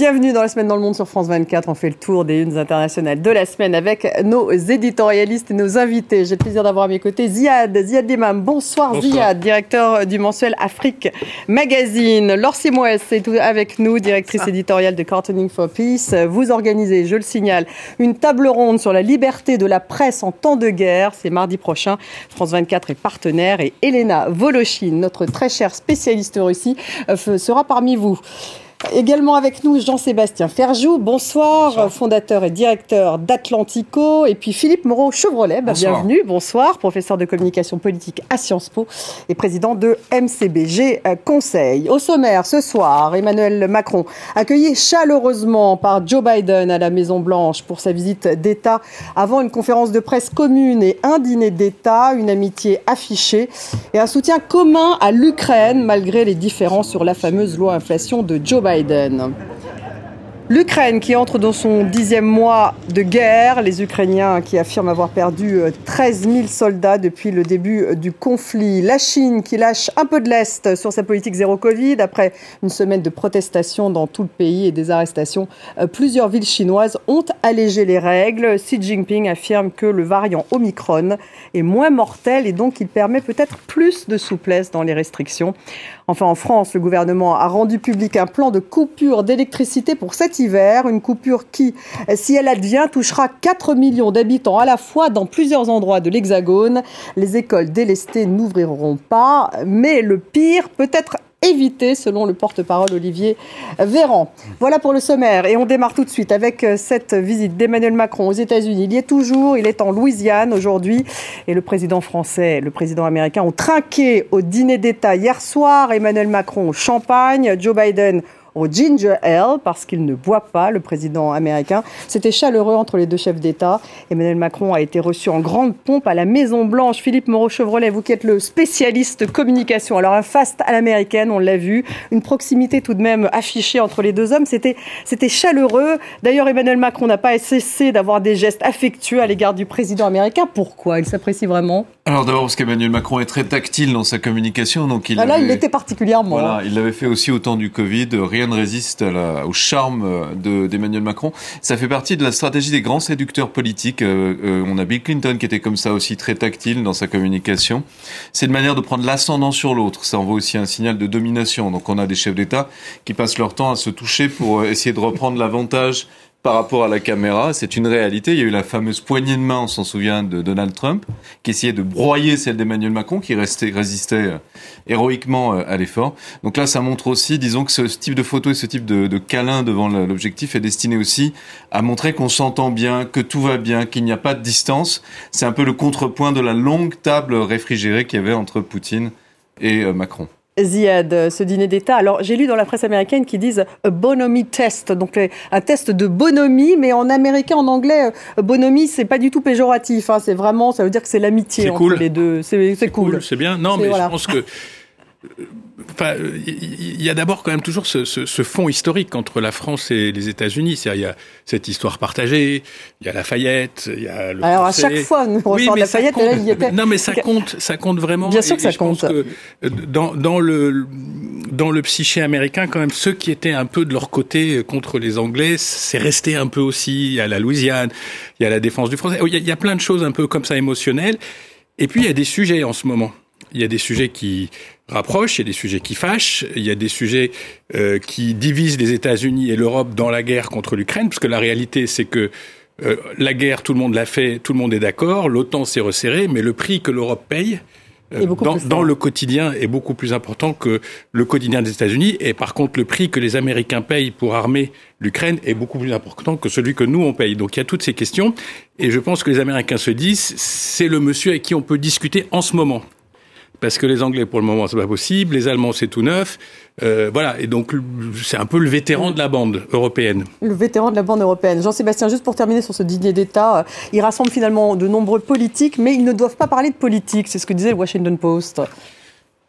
Bienvenue dans la semaine dans le monde sur France 24. On fait le tour des unes internationales de la semaine avec nos éditorialistes et nos invités. J'ai le plaisir d'avoir à mes côtés Ziad, Ziad Limam. Bonsoir, Bonsoir, Ziad, directeur du mensuel Afrique Magazine. Laure Simoes est avec nous, directrice éditoriale de Cartooning for Peace. Vous organisez, je le signale, une table ronde sur la liberté de la presse en temps de guerre. C'est mardi prochain. France 24 est partenaire et Elena Voloshin, notre très chère spécialiste Russie, euh, sera parmi vous. Également avec nous Jean-Sébastien Ferjou, bonsoir, fondateur et directeur d'Atlantico, et puis Philippe Moreau-Chevrolet, bah, bienvenue, bonsoir, professeur de communication politique à Sciences Po et président de MCBG Conseil. Au sommaire, ce soir, Emmanuel Macron, accueilli chaleureusement par Joe Biden à la Maison-Blanche pour sa visite d'État avant une conférence de presse commune et un dîner d'État, une amitié affichée et un soutien commun à l'Ukraine malgré les différences sur la fameuse loi inflation de Joe Biden. Biden. L'Ukraine qui entre dans son dixième mois de guerre, les Ukrainiens qui affirment avoir perdu 13 euh, 000 soldats depuis le début euh, du conflit, la Chine qui lâche un peu de l'Est sur sa politique zéro Covid après une semaine de protestations dans tout le pays et des arrestations. Euh, plusieurs villes chinoises ont allégé les règles. Xi Jinping affirme que le variant Omicron est moins mortel et donc il permet peut-être plus de souplesse dans les restrictions. Enfin, en France, le gouvernement a rendu public un plan de coupure d'électricité pour cet une coupure qui, si elle advient, touchera 4 millions d'habitants à la fois dans plusieurs endroits de l'Hexagone. Les écoles délestées n'ouvriront pas, mais le pire peut être éviter, selon le porte-parole Olivier Véran. Voilà pour le sommaire. Et on démarre tout de suite avec euh, cette visite d'Emmanuel Macron aux États-Unis. Il y est toujours, il est en Louisiane aujourd'hui. Et le président français et le président américain ont trinqué au dîner d'État hier soir. Emmanuel Macron au champagne, Joe Biden au ginger ale parce qu'il ne boit pas, le président américain. C'était chaleureux entre les deux chefs d'État. Emmanuel Macron a été reçu en grande pompe à la Maison-Blanche. Philippe Moreau-Chevrolet, vous qui êtes le spécialiste communication. Alors un fast à l'américaine, on l'a vu, une proximité tout de même affichée entre les deux hommes. C'était, c'était chaleureux. D'ailleurs, Emmanuel Macron n'a pas cessé d'avoir des gestes affectueux à l'égard du président américain. Pourquoi? Il s'apprécie vraiment? Alors d'abord parce qu'Emmanuel Macron est très tactile dans sa communication. Donc il ah là, il l'était particulièrement. Voilà, hein. il l'avait fait aussi au temps du Covid. Rien ne résiste au charme d'Emmanuel Macron. Ça fait partie de la stratégie des grands séducteurs politiques. Euh, euh, on a Bill Clinton qui était comme ça aussi très tactile dans sa communication. C'est une manière de prendre l'ascendant sur l'autre. Ça envoie aussi un signal de domination. Donc on a des chefs d'État qui passent leur temps à se toucher pour essayer de reprendre l'avantage par rapport à la caméra, c'est une réalité. Il y a eu la fameuse poignée de main, on s'en souvient, de Donald Trump, qui essayait de broyer celle d'Emmanuel Macron, qui restait, résistait euh, héroïquement euh, à l'effort. Donc là, ça montre aussi, disons que ce type de photo et ce type de, câlin devant l'objectif est destiné aussi à montrer qu'on s'entend bien, que tout va bien, qu'il n'y a pas de distance. C'est un peu le contrepoint de la longue table réfrigérée qu'il y avait entre Poutine et euh, Macron. Ziad, ce dîner d'État. Alors, j'ai lu dans la presse américaine qu'ils disent a bonhomie test, donc un test de bonhomie, mais en américain, en anglais, euh, bonhomie, c'est pas du tout péjoratif. Hein, c'est vraiment, ça veut dire que c'est l'amitié entre les deux. C'est cool. C'est bien. Non, mais je pense que il y a d'abord quand même toujours ce, ce, fond historique entre la France et les États-Unis. Il y a cette histoire partagée, il y a Lafayette, il y a le Alors à chaque fois, nous oui, la Lafayette, là, il y était... Non, mais ça compte, ça compte vraiment. Bien sûr que ça compte. que dans, dans, le, dans le psyché américain, quand même, ceux qui étaient un peu de leur côté contre les Anglais, c'est resté un peu aussi. Il y a la Louisiane, il y a la défense du français. Il y, a, il y a plein de choses un peu comme ça émotionnelles. Et puis, il y a des sujets en ce moment. Il y a des sujets qui rapprochent, il y a des sujets qui fâchent, il y a des sujets euh, qui divisent les États-Unis et l'Europe dans la guerre contre l'Ukraine, parce que la réalité, c'est que euh, la guerre, tout le monde l'a fait, tout le monde est d'accord, l'OTAN s'est resserré, mais le prix que l'Europe paye euh, dans, dans, le quotidien est beaucoup plus important que le quotidien des États-Unis. Et par contre, le prix que les Américains payent pour armer l'Ukraine est beaucoup plus important que celui que nous on paye. Donc il y a toutes ces questions. Et je pense que les Américains se disent, c'est le monsieur avec qui on peut discuter en ce moment parce que les Anglais, pour le moment, c'est pas possible. Les Allemands, c'est tout neuf. Euh, voilà. Et donc, c'est un peu le vétéran de la bande européenne. Le vétéran de la bande européenne. Jean-Sébastien, juste pour terminer sur ce dîner d'État, euh, il rassemble finalement de nombreux politiques, mais ils ne doivent pas parler de politique. C'est ce que disait le Washington Post.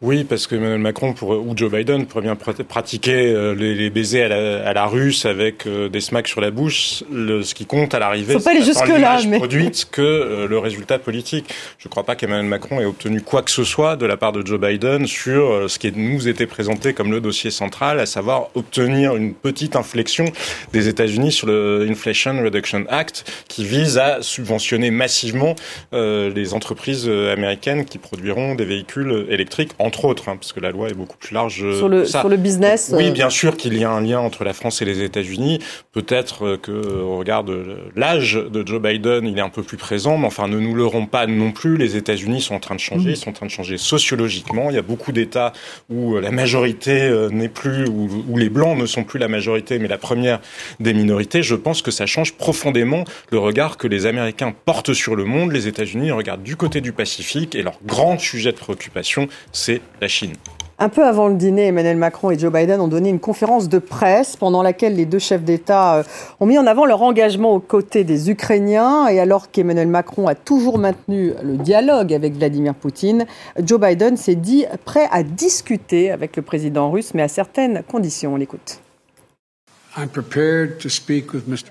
Oui, parce que Emmanuel Macron pour, ou Joe Biden pourrait bien pratiquer euh, les, les baisers à la, à la, russe avec euh, des smacks sur la bouche. Le, ce qui compte à l'arrivée, c'est l'image mais... produite que euh, le résultat politique. Je ne crois pas qu'Emmanuel Macron ait obtenu quoi que ce soit de la part de Joe Biden sur ce qui nous était présenté comme le dossier central, à savoir obtenir une petite inflexion des États-Unis sur le Inflation Reduction Act, qui vise à subventionner massivement les entreprises américaines qui produiront des véhicules électriques en entre autres, hein, parce que la loi est beaucoup plus large. Sur le, sur le business Oui, euh, bien sûr qu'il y a un lien entre la France et les États-Unis. Peut-être euh, que, au regard de l'âge de Joe Biden, il est un peu plus présent, mais enfin, ne nous leurrons pas non plus. Les États-Unis sont en train de changer, mm. ils sont en train de changer sociologiquement. Il y a beaucoup d'États où euh, la majorité n'est plus, où, où les Blancs ne sont plus la majorité, mais la première des minorités. Je pense que ça change profondément le regard que les Américains portent sur le monde. Les États-Unis regardent du côté du Pacifique et leur grand sujet de préoccupation, c'est la Chine. Un peu avant le dîner, Emmanuel Macron et Joe Biden ont donné une conférence de presse pendant laquelle les deux chefs d'État euh, ont mis en avant leur engagement aux côtés des Ukrainiens. Et alors qu'Emmanuel Macron a toujours maintenu le dialogue avec Vladimir Poutine, Joe Biden s'est dit prêt à discuter avec le président russe, mais à certaines conditions. On l'écoute.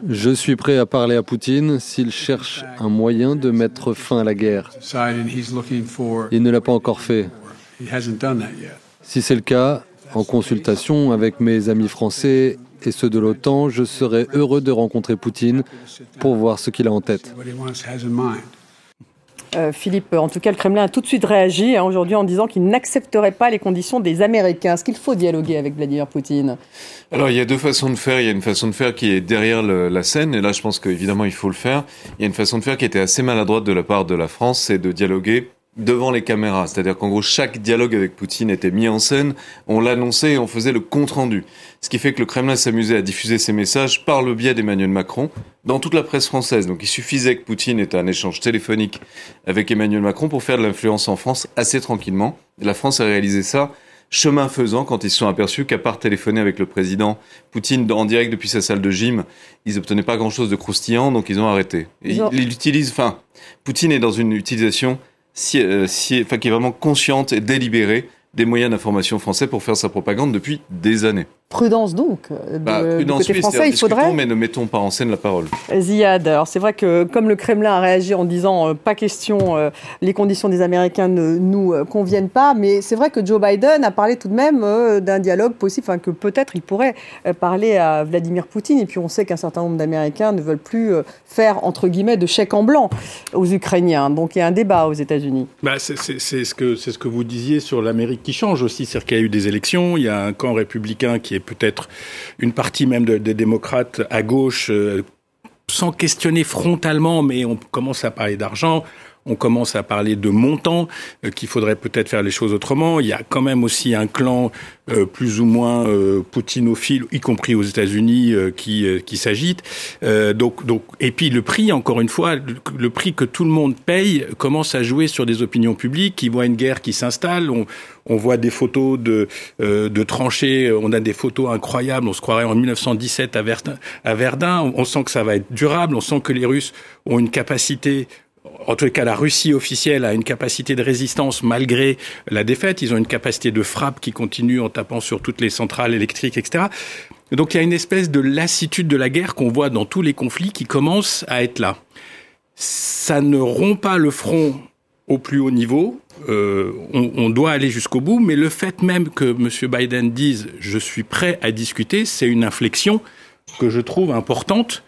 Je suis prêt à parler à Poutine s'il cherche un moyen de mettre fin à la guerre. Il ne l'a pas encore fait. Si c'est le cas, en consultation avec mes amis français et ceux de l'OTAN, je serai heureux de rencontrer Poutine pour voir ce qu'il a en tête. Euh, Philippe, en tout cas, le Kremlin a tout de suite réagi hein, aujourd'hui en disant qu'il n'accepterait pas les conditions des Américains. Est-ce qu'il faut dialoguer avec Vladimir Poutine? Alors, il y a deux façons de faire. Il y a une façon de faire qui est derrière la scène, et là, je pense qu'évidemment, il faut le faire. Il y a une façon de faire qui était assez maladroite de la part de la France, c'est de dialoguer devant les caméras. C'est-à-dire qu'en gros, chaque dialogue avec Poutine était mis en scène, on l'annonçait et on faisait le compte-rendu. Ce qui fait que le Kremlin s'amusait à diffuser ses messages par le biais d'Emmanuel Macron dans toute la presse française. Donc il suffisait que Poutine ait un échange téléphonique avec Emmanuel Macron pour faire de l'influence en France assez tranquillement. Et la France a réalisé ça chemin faisant quand ils se sont aperçus qu'à part téléphoner avec le président Poutine en direct depuis sa salle de gym, ils obtenaient pas grand-chose de croustillant, donc ils ont arrêté. Et il utilise, enfin, Poutine est dans une utilisation euh, si, enfin, qui est vraiment consciente et délibérée des moyens d'information français pour faire sa propagande depuis des années. Prudence donc. De, bah, prudence, oui, français, il faudrait. Mais ne mettons pas en scène la parole. Ziad, alors c'est vrai que comme le Kremlin a réagi en disant euh, pas question, euh, les conditions des Américains ne nous euh, conviennent pas, mais c'est vrai que Joe Biden a parlé tout de même d'un dialogue possible, enfin que peut-être il pourrait parler à Vladimir Poutine. Et puis on sait qu'un certain nombre d'Américains ne veulent plus faire entre guillemets de chèque en blanc aux Ukrainiens. Donc il y a un débat aux États-Unis. Bah, c'est ce que c'est ce que vous disiez sur l'Amérique qui change aussi, c'est-à-dire qu'il y a eu des élections, il y a un camp républicain qui est peut-être une partie même des démocrates à gauche, euh, sans questionner frontalement, mais on commence à parler d'argent, on commence à parler de montants, euh, qu'il faudrait peut-être faire les choses autrement. Il y a quand même aussi un clan euh, plus ou moins euh, poutinophile, y compris aux États-Unis, qui, qui s'agite. donc, donc, et puis le prix, encore une fois, le, prix que tout le monde paye commence à jouer sur des opinions publiques qui voient une guerre qui s'installe. On, on voit des photos de, de tranchées, on a des photos incroyables, on se croirait en 1917 à Verdun. À Verdun. On sent que ça va être durable, on sent que les Russes ont une capacité en tout cas, la Russie officielle a une capacité de résistance malgré la défaite. Ils ont une capacité de frappe qui continue en tapant sur toutes les centrales électriques, etc. Donc il y a une espèce de lassitude de la guerre qu'on voit dans tous les conflits qui commence à être là. Ça ne rompt pas le front au plus haut niveau. Euh, on, on, doit aller jusqu'au bout, mais le fait même que M. Biden dise je suis prêt à discuter, c'est une inflexion que je trouve importante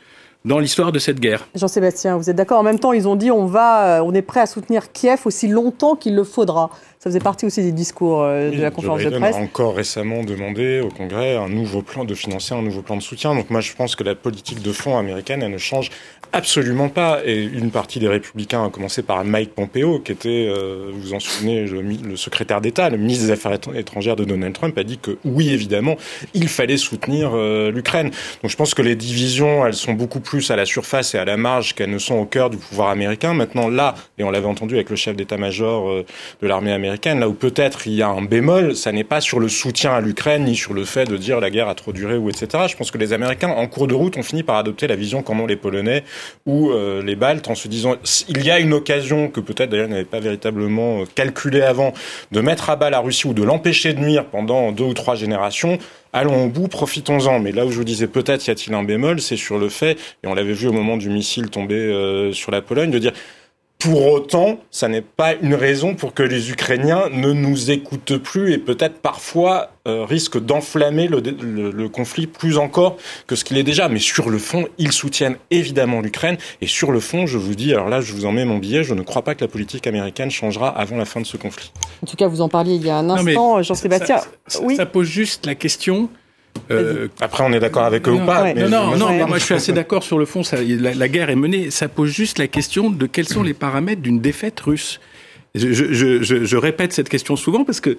dans l'histoire de cette guerre. Jean-Sébastien, vous êtes d'accord En même temps, ils ont dit on va, euh, on est prêt à soutenir Kiev aussi longtemps qu'il le faudra. Ça faisait partie aussi des discours euh, de la conférence de presse. a encore récemment demandé au Congrès un nouveau plan de financer un nouveau plan de soutien. Donc moi, je pense que la politique de fonds américaine, elle ne change absolument pas. Et une partie des républicains, a commencé par Mike Pompeo, qui était, euh, vous vous en souvenez, le, secrétaire d'État, le ministre des Affaires étrangères de Donald Trump, a dit que oui, évidemment, il fallait soutenir euh, l'Ukraine. Donc je pense que les divisions, elles sont beaucoup plus à la surface et à la marge qu'elles ne sont au cœur du pouvoir américain. Maintenant, là, et on l'avait entendu avec le chef d'état-major de l'armée américaine, américaine. Là où peut-être il y a un bémol, ça n'est pas sur le soutien à l'Ukraine ni sur le fait de dire la guerre a trop duré ou etc. Je pense que les Américains, en cours de route, ont fini par adopter la vision qu'en ont les Polonais ou euh, les Baltes en se disant il y a une occasion que peut-être d'ailleurs n'avait pas véritablement euh, calculé avant de mettre à bas la Russie ou de l'empêcher de nuire pendant deux ou trois générations allons au bout, profitons-en. Mais là où je vous disais peut-être y a-t-il un bémol, c'est sur le fait, et on l'avait vu au moment du missile tomber euh, sur la Pologne, de dire pour autant, ça n'est pas une raison pour que les Ukrainiens ne nous écoutent plus et peut-être parfois euh, risquent d'enflammer le, le, conflit plus encore que ce qu'il est déjà. Mais sur le fond, ils soutiennent évidemment l'Ukraine. Et sur le fond, je vous dis, alors là, je vous en mets mon billet, je ne crois pas que la politique américaine changera avant la fin de ce conflit. En tout cas, vous en parliez il y a un instant, Jean-Sébastien. oui. ça pose juste la question euh, Après, on est d'accord avec eux ou pas. non, non, non, moi je suis assez d'accord sur le fond. Ça, la, guerre est menée. Ça pose juste la question de quels sont les paramètres d'une défaite russe. Je, je, je, je, répète cette question souvent parce que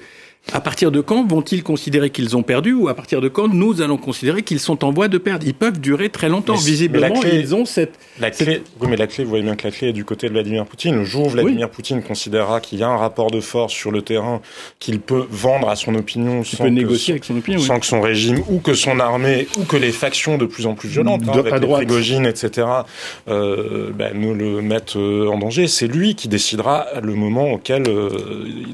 à partir de quand vont-ils considérer qu'ils ont perdu ou à partir de quand nous allons considérer qu'ils sont en voie de perdre? Ils peuvent durer très longtemps. Visiblement, ils ont cette. La clé, oui, mais la clé, vous voyez bien que la clé est du côté de Vladimir Poutine. Le jour où Vladimir Poutine considérera qu'il y a un rapport de force sur le terrain, qu'il peut vendre à son opinion, sans, que, négocier avec son, opinion, sans que son régime ou que son armée ou que les factions de plus en plus violentes, hein, avec les etc., euh, ben, nous le mettent euh, en danger. C'est lui qui décidera le moment auquel euh,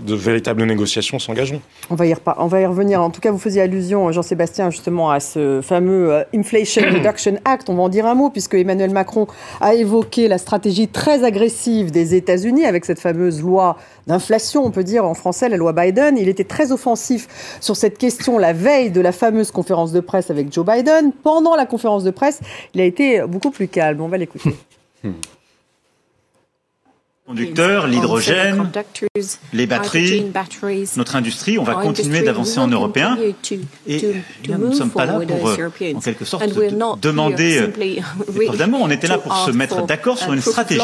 de véritables négociations s'engageront. On va, y on va y revenir. En tout cas, vous faisiez allusion, Jean-Sébastien, justement, à ce fameux euh, Inflation Reduction Act. On va en dire un mot, puisque Emmanuel Macron a évoqué la stratégie très agressive des États-Unis avec cette fameuse loi d'inflation, on peut dire en français, la loi Biden. Il était très offensif sur cette question la veille de la fameuse conférence de presse avec Joe Biden. Pendant la conférence de presse, il a été beaucoup plus calme. On va l'écouter. conducteurs, l'hydrogène, les batteries, notre industrie, on va continuer d'avancer en européen et nous ne sommes pas là pour, euh, en quelque sorte, demander euh, d'amour. On était là pour se mettre d'accord sur une stratégie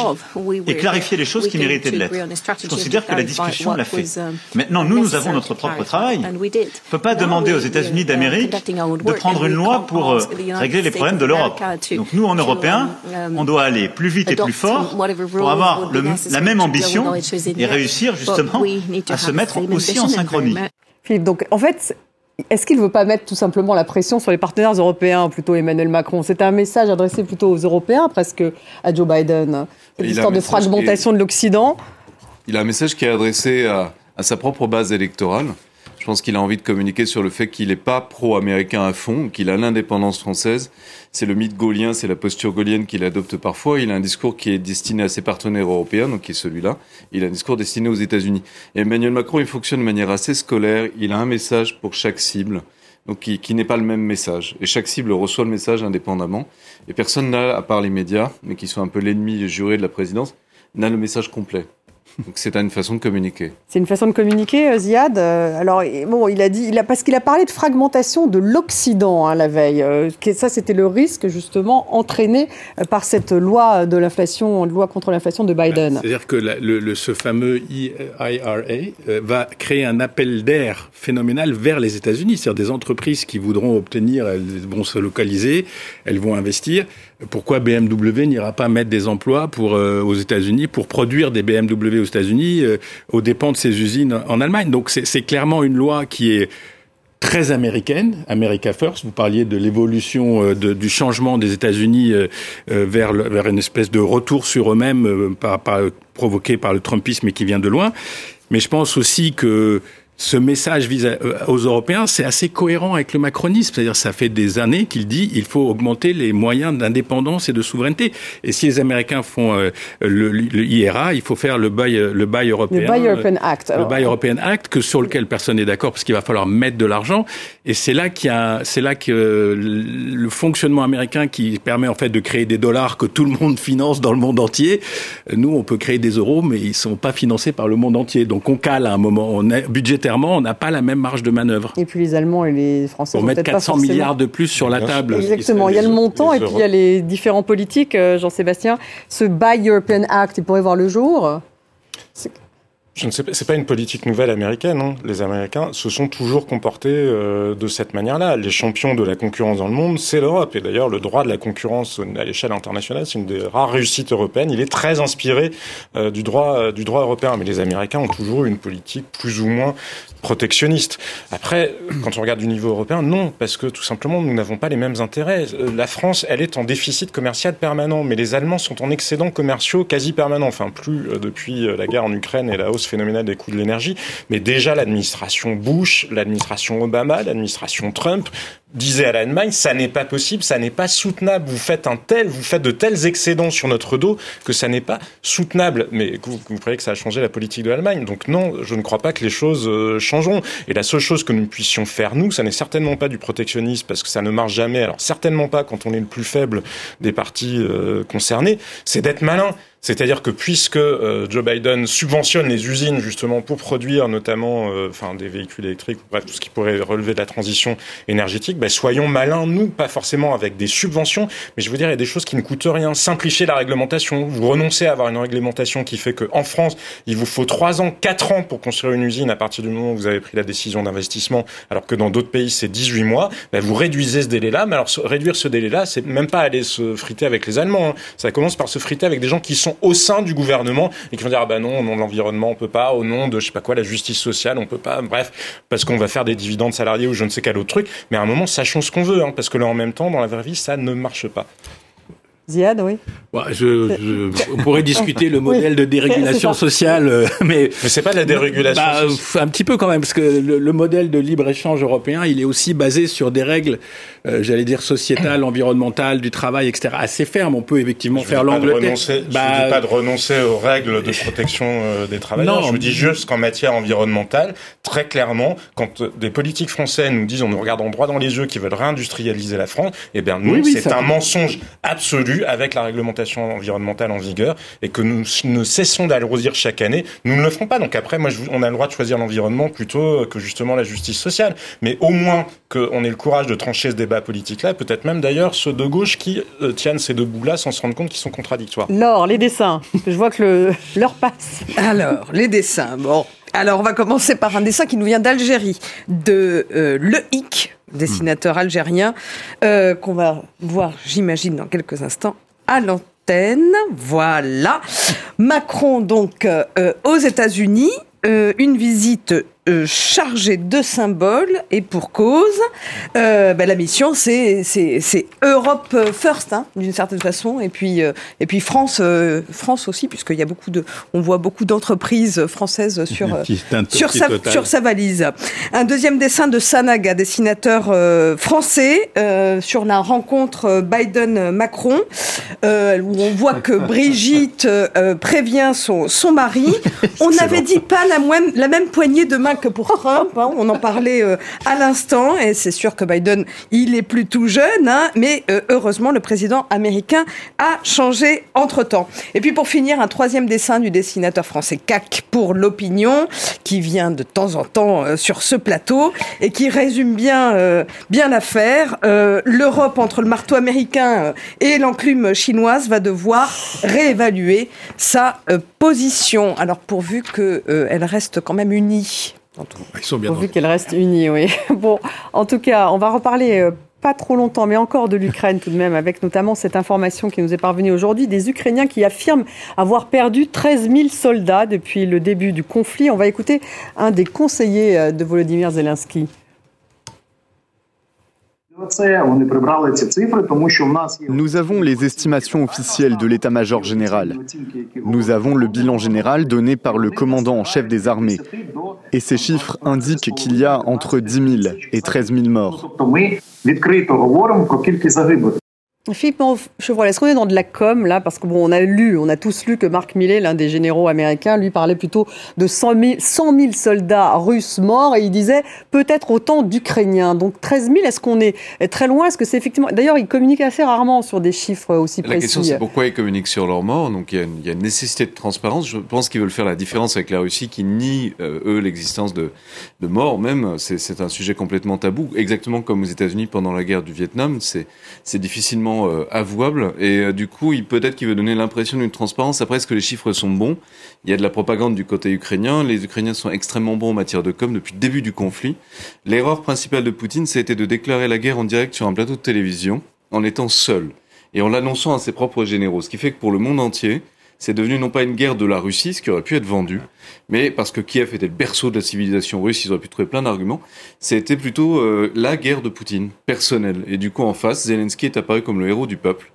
et clarifier les choses qui méritaient de l'être. Je considère que la discussion l'a fait. Um, Maintenant, nous, nous avons notre propre travail. On ne peut pas demander aux États-Unis d'Amérique de prendre une loi pour euh, régler les problèmes de l'Europe. Donc nous, en Européens, um, on doit aller plus vite et plus fort pour avoir le, la même ambition et réussir justement à se mettre aussi en synchronie. Philippe, donc en fait, est-ce qu'il ne veut pas mettre tout simplement la pression sur les partenaires européens, plutôt Emmanuel Macron? C'est un message adressé plutôt aux Européens, presque à Joe Biden. Cette histoire de fragmentation de l'Occident. Il a un message qui est adressé à, à sa propre base électorale. Je pense qu'il a envie de communiquer sur le fait qu'il n'est pas pro-américain à fond, qu'il a l'indépendance française. C'est le mythe gaulien, c'est la posture gaulienne qu'il adopte parfois. Il a un discours qui est destiné à ses partenaires européens, donc qui est celui-là. Il a un discours destiné aux États-Unis. Emmanuel Macron, il fonctionne de manière assez scolaire. Il a un message pour chaque cible donc qui, qui n'est pas le même message. Et chaque cible reçoit le message indépendamment. Et personne n'a, à part les médias, mais qui sont un peu l'ennemi juré de la présidence, n'a le message complet. Donc c'est une façon de communiquer. C'est une façon de communiquer, euh, Ziad. Euh, alors bon, il a dit, il a, parce qu'il a parlé de fragmentation de l'Occident hein, la veille. Euh, ça, c'était le risque justement entraîné par cette loi de l'inflation, loi contre l'inflation de Biden. C'est-à-dire que le, ce fameux IRA va créer un appel d'air phénoménal vers les États-Unis. C'est-à-dire des entreprises qui voudront obtenir, elles vont se localiser, elles vont investir. Pourquoi BMW n'ira pas mettre des emplois pour, aux États-Unis pour produire des BMW États-Unis euh, aux dépens de ces usines en Allemagne? Donc c'est clairement une loi qui est très américaine, America First. Vous parliez de l'évolution euh, du changement des États-Unis euh, vers, vers une espèce de retour sur eux-mêmes par, provoqué par le Trumpisme et qui vient de loin. Mais je pense aussi que ce message vis euh, aux Européens, c'est assez cohérent avec le macronisme. C'est-à-dire, ça fait des années qu'il dit il faut augmenter les moyens d'indépendance et de souveraineté. Et si les Américains font euh, le, IRA, il faut faire le bail, euh, le bail européen. Le Buy European Act. Le Buy European Act, que sur lequel personne n'est d'accord, parce qu'il va falloir mettre de l'argent. Et c'est là qu'il y a, c'est là que le fonctionnement américain qui permet en fait de créer des dollars que tout le monde finance dans le monde entier. Nous, on peut créer des euros, mais ils sont pas financés par le monde entier. Donc on cale à un moment. On est budgétaire on n'a pas la même marge de manœuvre. Et puis les Allemands et les Français. Pour mettre 400 milliards de plus sur la table. Exactement. Il y a le montant et puis il y a les différents politiques. Euh, Jean-Sébastien, ce Buy European Act, il pourrait voir le jour? Je ne sais pas, c'est pas une politique nouvelle américaine. Hein. Les Américains se sont toujours comportés euh, de cette manière-là. Les champions de la concurrence dans le monde, c'est l'Europe. Et d'ailleurs, le droit de la concurrence à l'échelle internationale, c'est une des rares réussites européennes. Il est très inspiré euh, du droit euh, du droit européen. Mais les Américains ont toujours eu une politique plus ou moins protectionniste. Après, quand on regarde du niveau européen, non, parce que tout simplement, nous n'avons pas les mêmes intérêts. La France, elle est en déficit commercial permanent, mais les Allemands sont en excédent commerciaux quasi permanent. Enfin, plus depuis la guerre en Ukraine et la hausse phénoménal des coûts de l'énergie, mais déjà l'administration Bush, l'administration Obama, l'administration Trump disait à l'Allemagne, ça n'est pas possible, ça n'est pas soutenable. Vous faites un tel, vous faites de tels excédents sur notre dos que ça n'est pas soutenable. Mais vous, vous croyez que ça a changé la politique de l'Allemagne? Donc non, je ne crois pas que les choses euh, changeront. Et la seule chose que nous puissions faire nous, ça n'est certainement pas du protectionnisme parce que ça ne marche jamais. Alors certainement pas quand on est le plus faible des partis euh, concernés, c'est d'être malin. C'est-à-dire que puisque euh, Joe Biden subventionne les usines justement pour produire notamment euh, enfin des véhicules électriques, bref tout ce qui pourrait relever de la transition énergétique, ben, soyons malins nous, pas forcément avec des subventions, mais je veux dire il y a des choses qui ne coûtent rien. Simplifier la réglementation. Vous renoncez à avoir une réglementation qui fait qu'en France il vous faut trois ans, quatre ans pour construire une usine à partir du moment où vous avez pris la décision d'investissement, alors que dans d'autres pays c'est 18 mois. Ben, vous réduisez ce délai-là, mais alors réduire ce délai-là, c'est même pas aller se friter avec les Allemands. Hein. Ça commence par se friter avec des gens qui sont au sein du gouvernement et qui vont dire ah ben non, au nom de l'environnement on peut pas, au nom de je sais pas quoi la justice sociale on peut pas, bref, parce qu'on va faire des dividendes salariés ou je ne sais quel autre truc. Mais à un moment sachons ce qu'on veut, hein, parce que là en même temps dans la vraie vie ça ne marche pas. Ziad, oui. je, on pourrait discuter le modèle de dérégulation sociale, euh, mais mais c'est pas de la dérégulation. Bah, un petit peu quand même, parce que le, modèle de libre échange européen, il est aussi basé sur des règles, euh, j'allais dire sociétales, environnementales, du travail, etc. Assez fermes. On peut effectivement faire l'Angleterre. Bah, je ne dis pas de renoncer aux règles de protection euh, des travailleurs. Non, je vous dis juste qu'en matière environnementale, très clairement, quand des politiques français nous disent, on nous regarde en droit dans les yeux, qu'ils veulent réindustrialiser la France, eh bien nous, c'est un mensonge absolu avec la réglementation environnementale en vigueur et que nous ne cessons d'alourdir chaque année, nous ne le ferons pas. Donc après, moi, on a le droit de choisir l'environnement plutôt que justement la justice sociale. Mais au moins qu'on ait le courage de trancher ce débat politique-là, peut-être même d'ailleurs ceux de gauche qui euh, tiennent ces deux bouts-là sans se rendre compte qu'ils sont contradictoires. Laure, les dessins. Je vois que l'heure passe. Alors, les dessins. Bon, alors, on va commencer par un dessin qui nous vient d'Algérie, de euh, Le Hic, dessinateur algérien, euh, qu'on va voir, j'imagine, dans quelques instants à l'antenne. Voilà. Macron, donc, euh, aux États-Unis, une visite euh, chargé de symboles et pour cause. Euh, ben, la mission, c'est Europe first, hein, d'une certaine façon, et puis euh, et puis France France aussi, puisqu'il y a beaucoup de, on voit beaucoup d'entreprises françaises sur sur sa sur sa valise. Un deuxième dessin de Sanaga, dessinateur français, sur la rencontre Biden-Macron, où on voit que Brigitte prévient son son mari. On n'avait dit pas la même la même poignée de main que pour Trump. Hein. on en parlait euh, à l'instant, et c'est sûr que Biden, il est plus tout jeune, hein, mais euh, heureusement, le président américain a changé entre-temps. Et puis pour finir, un troisième dessin du dessinateur français CAC pour l'opinion, qui vient de temps en temps euh, sur ce plateau, et qui résume bien, bien l'affaire. L'Europe, entre le marteau américain et l'enclume chinoise, va devoir réévaluer sa position. Alors pourvu qu'elle reste quand même unie. Ils sont bien Pourvu qu'elle reste unie, oui. Bon, en tout cas, on va reparler euh, pas trop longtemps, mais encore de l'Ukraine tout de même, avec notamment cette information qui nous est parvenue aujourd'hui, des Ukrainiens qui affirment avoir perdu 13 000 soldats depuis le début du conflit. On va écouter un des conseillers euh, de Volodymyr Zelensky. Nous avons les estimations officielles de l'état-major général. Nous avons le bilan général donné par le commandant en chef des armées. Et ces chiffres indiquent qu'il y a entre 10 000 et 13 000 morts. Philippe Chevrolet, est-ce qu'on est dans de la com là? Parce que bon, on a lu, on a tous lu que Marc Millet, l'un des généraux américains, lui parlait plutôt de 100 000, soldats russes morts et il disait peut-être autant d'Ukrainiens. Donc 13 000, est-ce qu'on est très loin? Est-ce que c'est effectivement. D'ailleurs, ils communiquent assez rarement sur des chiffres aussi précis. La question, c'est pourquoi ils communiquent sur leurs morts? Donc il y, a une, nécessité de transparence. Je pense qu'ils veulent faire la différence avec la Russie qui nie, euh, eux, l'existence de, de morts même. C'est un sujet complètement tabou. Exactement comme aux États-Unis pendant la guerre du Vietnam. C'est difficilement euh, avouable. Et euh, du coup, il peut-être qu'il veut donner l'impression d'une transparence. Après, est-ce que les chiffres sont bons? Il y a de la propagande du côté ukrainien. Les Ukrainiens sont extrêmement bons en matière de com depuis le début du conflit. L'erreur principale de Poutine, c'était de déclarer la guerre en direct sur un plateau de télévision en étant seul et en l'annonçant à ses propres généraux. Ce qui fait que pour le monde entier, c'est devenu non pas une guerre de la Russie, ce qui aurait pu être vendu, mais parce que Kiev était le berceau de la civilisation russe, ils auraient pu trouver plein d'arguments, c'était plutôt euh, la guerre de Poutine, personnelle. Et du coup, en face, Zelensky est apparu comme le héros du peuple,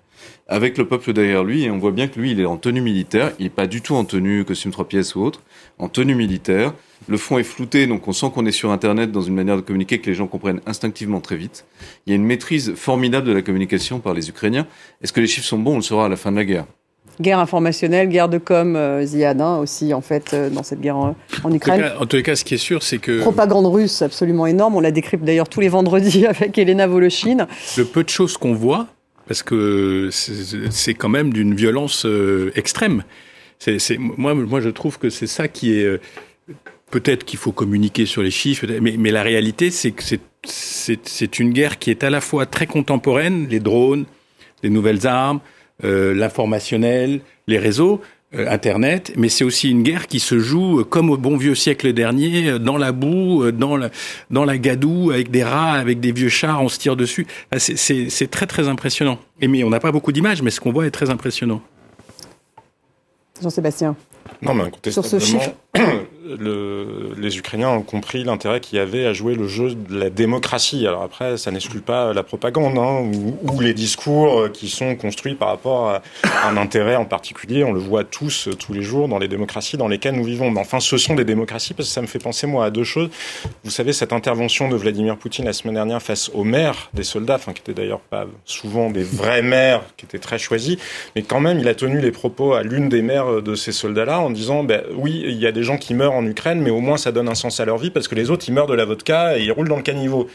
avec le peuple derrière lui, et on voit bien que lui, il est en tenue militaire, il n'est pas du tout en tenue costume trois pièces ou autre, en tenue militaire. Le fond est flouté, donc on sent qu'on est sur Internet dans une manière de communiquer que les gens comprennent instinctivement très vite. Il y a une maîtrise formidable de la communication par les Ukrainiens. Est-ce que les chiffres sont bons? On le saura à la fin de la guerre. Guerre informationnelle, guerre de com, euh, Ziad, hein, aussi, en fait, euh, dans cette guerre en, Ukraine. En tous, les cas, ce qui est sûr, c'est que... Propagande russe absolument énorme. On la décrypte d'ailleurs tous les vendredis avec Elena Voloshin. Le peu de choses qu'on voit, parce que c'est quand même d'une violence euh, extrême. Moi, moi, je trouve que c'est ça qui est... Peut-être qu'il faut communiquer sur les chiffres, mais, mais la réalité, c'est que c'est une guerre qui est à la fois très contemporaine, les drones, les nouvelles armes, l'informationnel, les réseaux. Euh, Internet, mais c'est aussi une guerre qui se joue euh, comme au bon vieux siècle dernier, dans la boue, dans la, dans la gadoue, avec des rats, avec des vieux chars, on se tire dessus. C'est très très impressionnant. Et mais on n'a pas beaucoup d'images, mais ce qu'on voit est très impressionnant. Jean-Sébastien. Non, mais Sur ce chiffre. le, les Ukrainiens ont compris l'intérêt qu'il y avait à jouer le jeu de la démocratie. Alors après, ça n'exclut pas la propagande hein, ou, les discours qui sont construits par rapport à un intérêt en particulier. On le voit tous, tous les jours, dans les démocraties dans lesquelles nous vivons. Mais enfin, ce sont des démocraties parce que ça me fait penser, moi, à deux choses. Vous savez, cette intervention de Vladimir Poutine la semaine dernière face aux maires des soldats, enfin, qui étaient d'ailleurs pas souvent des vrais maires, qui étaient très choisis, mais quand même, il a tenu les propos à l'une des mères de ces soldats-là en disant, ben, oui, il y a des gens qui meurent en Ukraine, mais au moins ça donne un sens à leur vie parce que les autres ils meurent de la vodka et ils roulent dans le caniveau.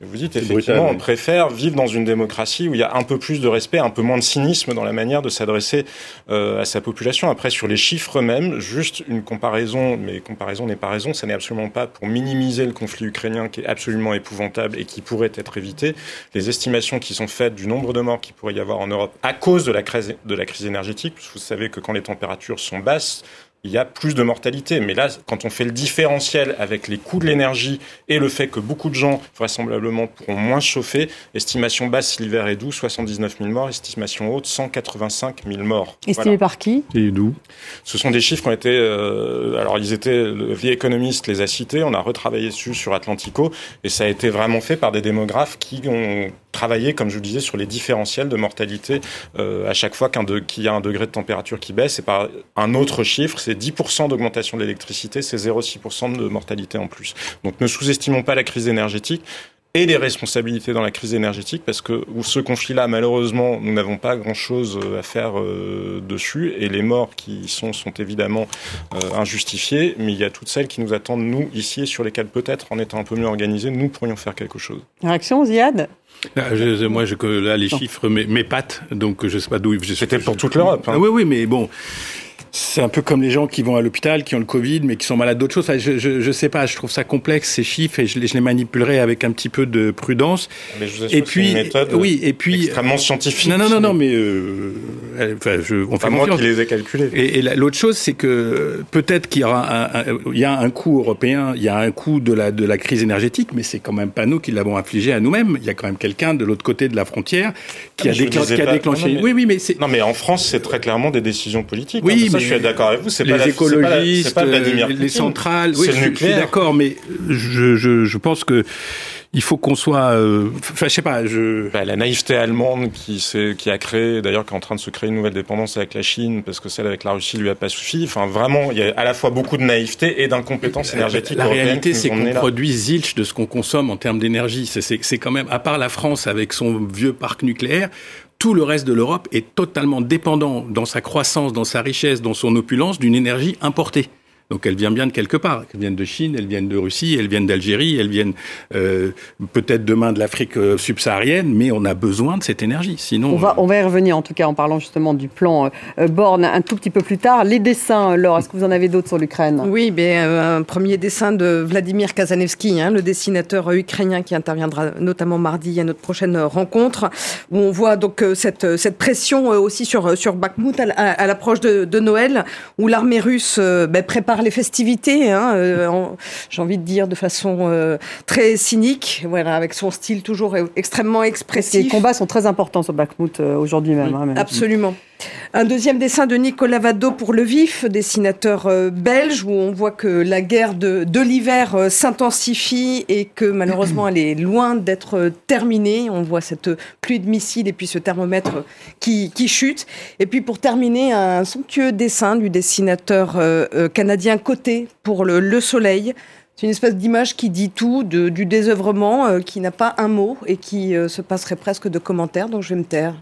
vous dites effectivement, on préfère vivre dans une démocratie où il y a un peu plus de respect, un peu moins de cynisme dans la manière de s'adresser euh, à sa population. Après, sur les chiffres eux-mêmes, juste une comparaison, mais comparaison n'est pas raison, ça n'est absolument pas pour minimiser le conflit ukrainien qui est absolument épouvantable et qui pourrait être évité. Les estimations qui sont faites du nombre de morts qu'il pourrait y avoir en Europe à cause de la crise, de la crise énergétique, vous savez que quand les températures sont basses, il y a plus de mortalité. Mais là, quand on fait le différentiel avec les coûts de l'énergie et le fait que beaucoup de gens, vraisemblablement, pourront moins chauffer, estimation basse si l'hiver est doux, 79 000 morts, estimation haute, 185 000 morts. Estimé par qui? Et d'où? Ce sont des chiffres qui ont été... Euh, alors, ils étaient... Le The Economist les a cités, on a retravaillé dessus sur Atlantico, et ça a été vraiment fait par des démographes qui ont travailler, comme je vous le disais, sur les différentiels de mortalité euh, à chaque fois qu'il y a un degré de température qui baisse. Et par un autre chiffre, c'est 10% d'augmentation de l'électricité, c'est 0,6% de mortalité en plus. Donc ne sous-estimons pas la crise énergétique et les responsabilités dans la crise énergétique, parce que ce conflit-là, malheureusement, nous n'avons pas grand-chose euh, à faire euh, dessus, et les morts qui y sont sont évidemment euh, injustifiées, mais il y a toutes celles qui nous attendent, nous, ici, et sur lesquelles peut-être, en étant un peu mieux organisés, nous pourrions faire quelque chose. Réaction, Ziad? Ah, moi, je, là, les chiffres m'épatent, donc je sais pas d'où. C'était pour toute l'Europe. Hein. Ah oui, oui, mais bon, c'est un peu comme les gens qui vont à l'hôpital, qui ont le Covid, mais qui sont malades d'autres choses. je, je, je, sais pas, je trouve ça complexe ces chiffres et je, je les manipulerai avec un petit peu de prudence. Mais je vous et puis, une méthode oui, et puis extrêmement scientifique. Non, non, non, non, mais euh, enfin, je, on fait moi qui les ai calculés. Et, et l'autre chose, c'est que peut-être qu'il y aura un, un, il y a un coût européen, il y a un coût de la de la crise énergétique, mais c'est quand même pas nous qui l'avons infligé à nous-mêmes. Il y a quand même quelqu'un de l'autre côté de la frontière qui, ah, a, déclenché, qui a déclenché. Non, mais, oui, oui, mais c'est. Non, mais en France, c'est très clairement des décisions politiques. Oui, hein, mais je suis d'accord avec vous. C'est les pas écologistes, pas, la, pas les centrales. Oui, je, je, suis d'accord, mais je, je, je pense que il faut qu'on soit, euh, enfin, je sais pas, je. Bah, la naïveté allemande qui qui a créé, d'ailleurs, qui est en train de se créer une nouvelle dépendance avec la Chine, parce que celle avec la Russie lui a pas suffi. Enfin, vraiment, il y a à la fois beaucoup de naïveté et d'incompétence énergétique. La, la réalité, c'est qu'on produit zilch de ce qu'on consomme en termes d'énergie. C'est quand même, à part la France avec son vieux parc nucléaire, tout le reste de l'Europe est totalement dépendant dans sa croissance, dans sa richesse, dans son opulence d'une énergie importée. Donc elles viennent bien de quelque part. Elles viennent de Chine, elles viennent de Russie, elles viennent d'Algérie, elles viennent euh, peut-être demain de l'Afrique euh, subsaharienne, mais on a besoin de cette énergie. Sinon, on va, on va y revenir en tout cas en parlant justement du plan euh, Borne un tout petit peu plus tard. Les dessins, Laure, est-ce que vous en avez d'autres sur l'Ukraine? Oui, mais un premier dessin de Vladimir Kazanevski, hein, le dessinateur ukrainien qui interviendra notamment mardi à notre prochaine rencontre, où on voit donc cette, cette pression aussi sur, sur Bakhmut à, l'approche de, de, Noël, où l'armée russe ben, prépare les festivités, hein, euh, j'ai envie de dire de façon euh, très cynique, voilà, avec son style toujours extrêmement expressif. Les combats sont très importants sur Bakhmut euh, aujourd'hui même, hein, Absolument. Un deuxième dessin de Nicolas Vado pour Le Vif, dessinateur belge, où on voit que la guerre de, l'hiver s'intensifie et que malheureusement elle est loin d'être terminée. On voit cette pluie de missiles et puis ce thermomètre qui, chute. Et puis pour terminer, un somptueux dessin du dessinateur canadien côté pour le, soleil. C'est une espèce d'image qui dit tout, du désœuvrement, euh, qui n'a pas un mot et qui euh, se passerait presque de commentaires, donc je vais me taire.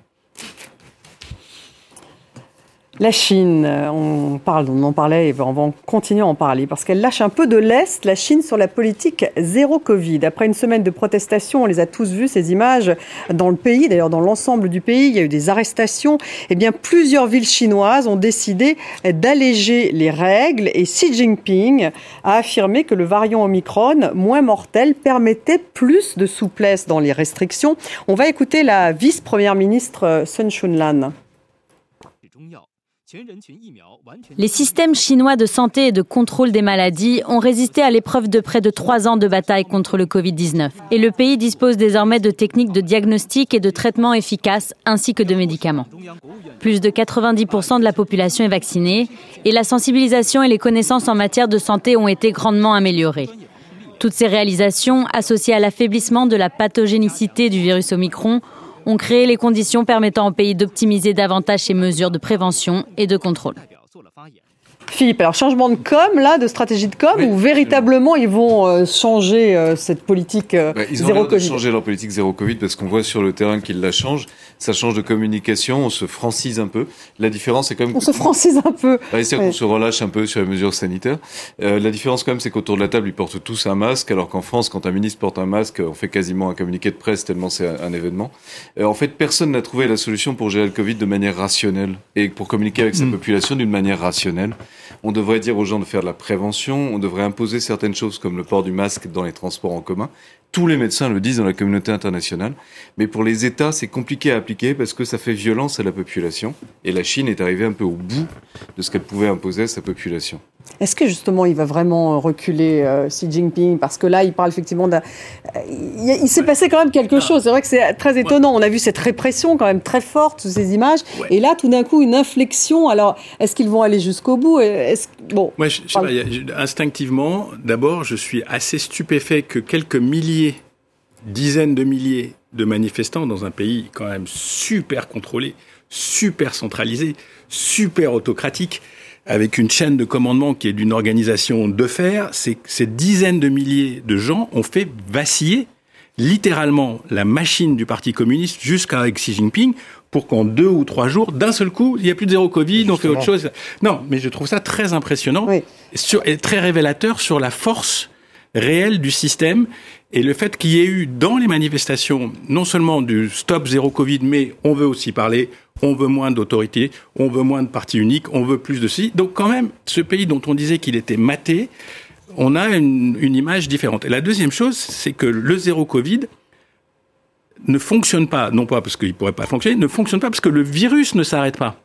La Chine, euh, on parle, on en parlait et on va continuer à en parler parce qu'elle lâche un peu de l'Est, la Chine, sur la politique zéro Covid. Après une semaine de protestation, on les a tous vus, ces images, dans le pays, d'ailleurs dans l'ensemble du pays, il y a eu des arrestations. Eh bien, plusieurs villes chinoises ont décidé d'alléger les règles et Xi Jinping a affirmé que le variant Omicron, moins mortel, permettait plus de souplesse dans les restrictions. On va écouter la vice-première ministre euh, Sun Shunlan. Les systèmes chinois de santé et de contrôle des maladies ont résisté à l'épreuve de près de trois ans de bataille contre le Covid-19. Et le pays dispose désormais de techniques de diagnostic et de traitement efficaces ainsi que de médicaments. Plus de 90% de la population est vaccinée et la sensibilisation et les connaissances en matière de santé ont été grandement améliorées. Toutes ces réalisations, associées à l'affaiblissement de la pathogénicité du virus Omicron, ont créé les conditions permettant au pays d'optimiser davantage ses mesures de prévention et de contrôle. Philippe, alors changement de com, là, de stratégie de com, ou véritablement ils vont euh, changer euh, cette politique euh, ils zéro ont changer leur politique zéro Covid parce qu'on voit sur le terrain qu'ils la changent. Ça change de communication, on se francise un peu. La différence, c'est quand même... On se francise un peu. cest qu'on se relâche un peu sur les mesures sanitaires. la différence, quand même, c'est qu'autour de la table, ils portent tous un masque, alors qu'en France, quand un ministre porte un masque, on fait quasiment un communiqué de presse tellement c'est un, événement. en fait, personne n'a trouvé la solution pour gérer le Covid de manière rationnelle et pour communiquer avec sa mm. population d'une manière rationnelle. On devrait dire aux gens de faire de la prévention, on devrait imposer certaines choses comme le port du masque dans les transports en commun. Tous les médecins le disent dans la communauté internationale. Mais pour les États, c'est compliqué à appliquer parce que ça fait violence à la population. Et la Chine est arrivée un peu au bout de ce qu'elle pouvait imposer à sa population. Est-ce que justement il va vraiment reculer euh, Xi Jinping? Parce que là, il parle effectivement d'un. Il, s'est passé quand même quelque chose. C'est vrai que c'est très étonnant. On a vu cette répression quand même très forte sous ces images. Et là, tout d'un coup, une inflexion. Alors, est-ce qu'ils vont aller jusqu'au bout? Est Bon. Moi, je, sais pas, instinctivement, d'abord, je suis assez stupéfait que quelques milliers, dizaines de milliers de manifestants dans un pays quand même super contrôlé, super centralisé, super autocratique avec une chaîne de commandement qui est d'une organisation de fer, c'est ces dizaines de milliers de gens ont fait vaciller littéralement la machine du Parti communiste jusqu'à Xi Jinping pour qu'en deux ou trois jours, d'un seul coup, il n'y a plus de zéro Covid, on fait autre chose. Non, mais je trouve ça très impressionnant et très révélateur sur la force réelle du système et le fait qu'il y ait eu dans les manifestations non seulement du stop zéro Covid, mais on veut aussi parler, on veut moins d'autorité, on veut moins de partis uniques, on veut plus de ceci. Donc quand même, ce pays dont on disait qu'il était maté, on a une, image différente. Et la deuxième chose, c'est que le zéro Covid ne fonctionne pas, non pas parce qu'il ne pourrait pas fonctionner, ne fonctionne pas parce que le virus ne s'arrête pas.